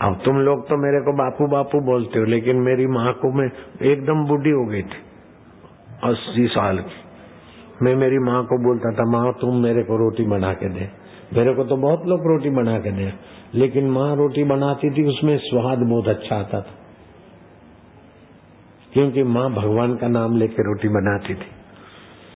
अब तुम लोग तो मेरे को बापू बापू बोलते हो, लेकिन मेरी माँ को मैं एकदम बूढ़ी हो गई थी, अस्सी साल की। मैं मेरी माँ को बोलता था, माँ, तुम मेरे को रोटी बना के दे। मेरे को तो बहुत लोग रोटी बना के दे, लेकिन माँ रोटी बनाती थी, उसमें स्वाद बहुत अच्छा आता था। क्योंकि माँ भगवान का नाम लेके रोटी बनाती थी।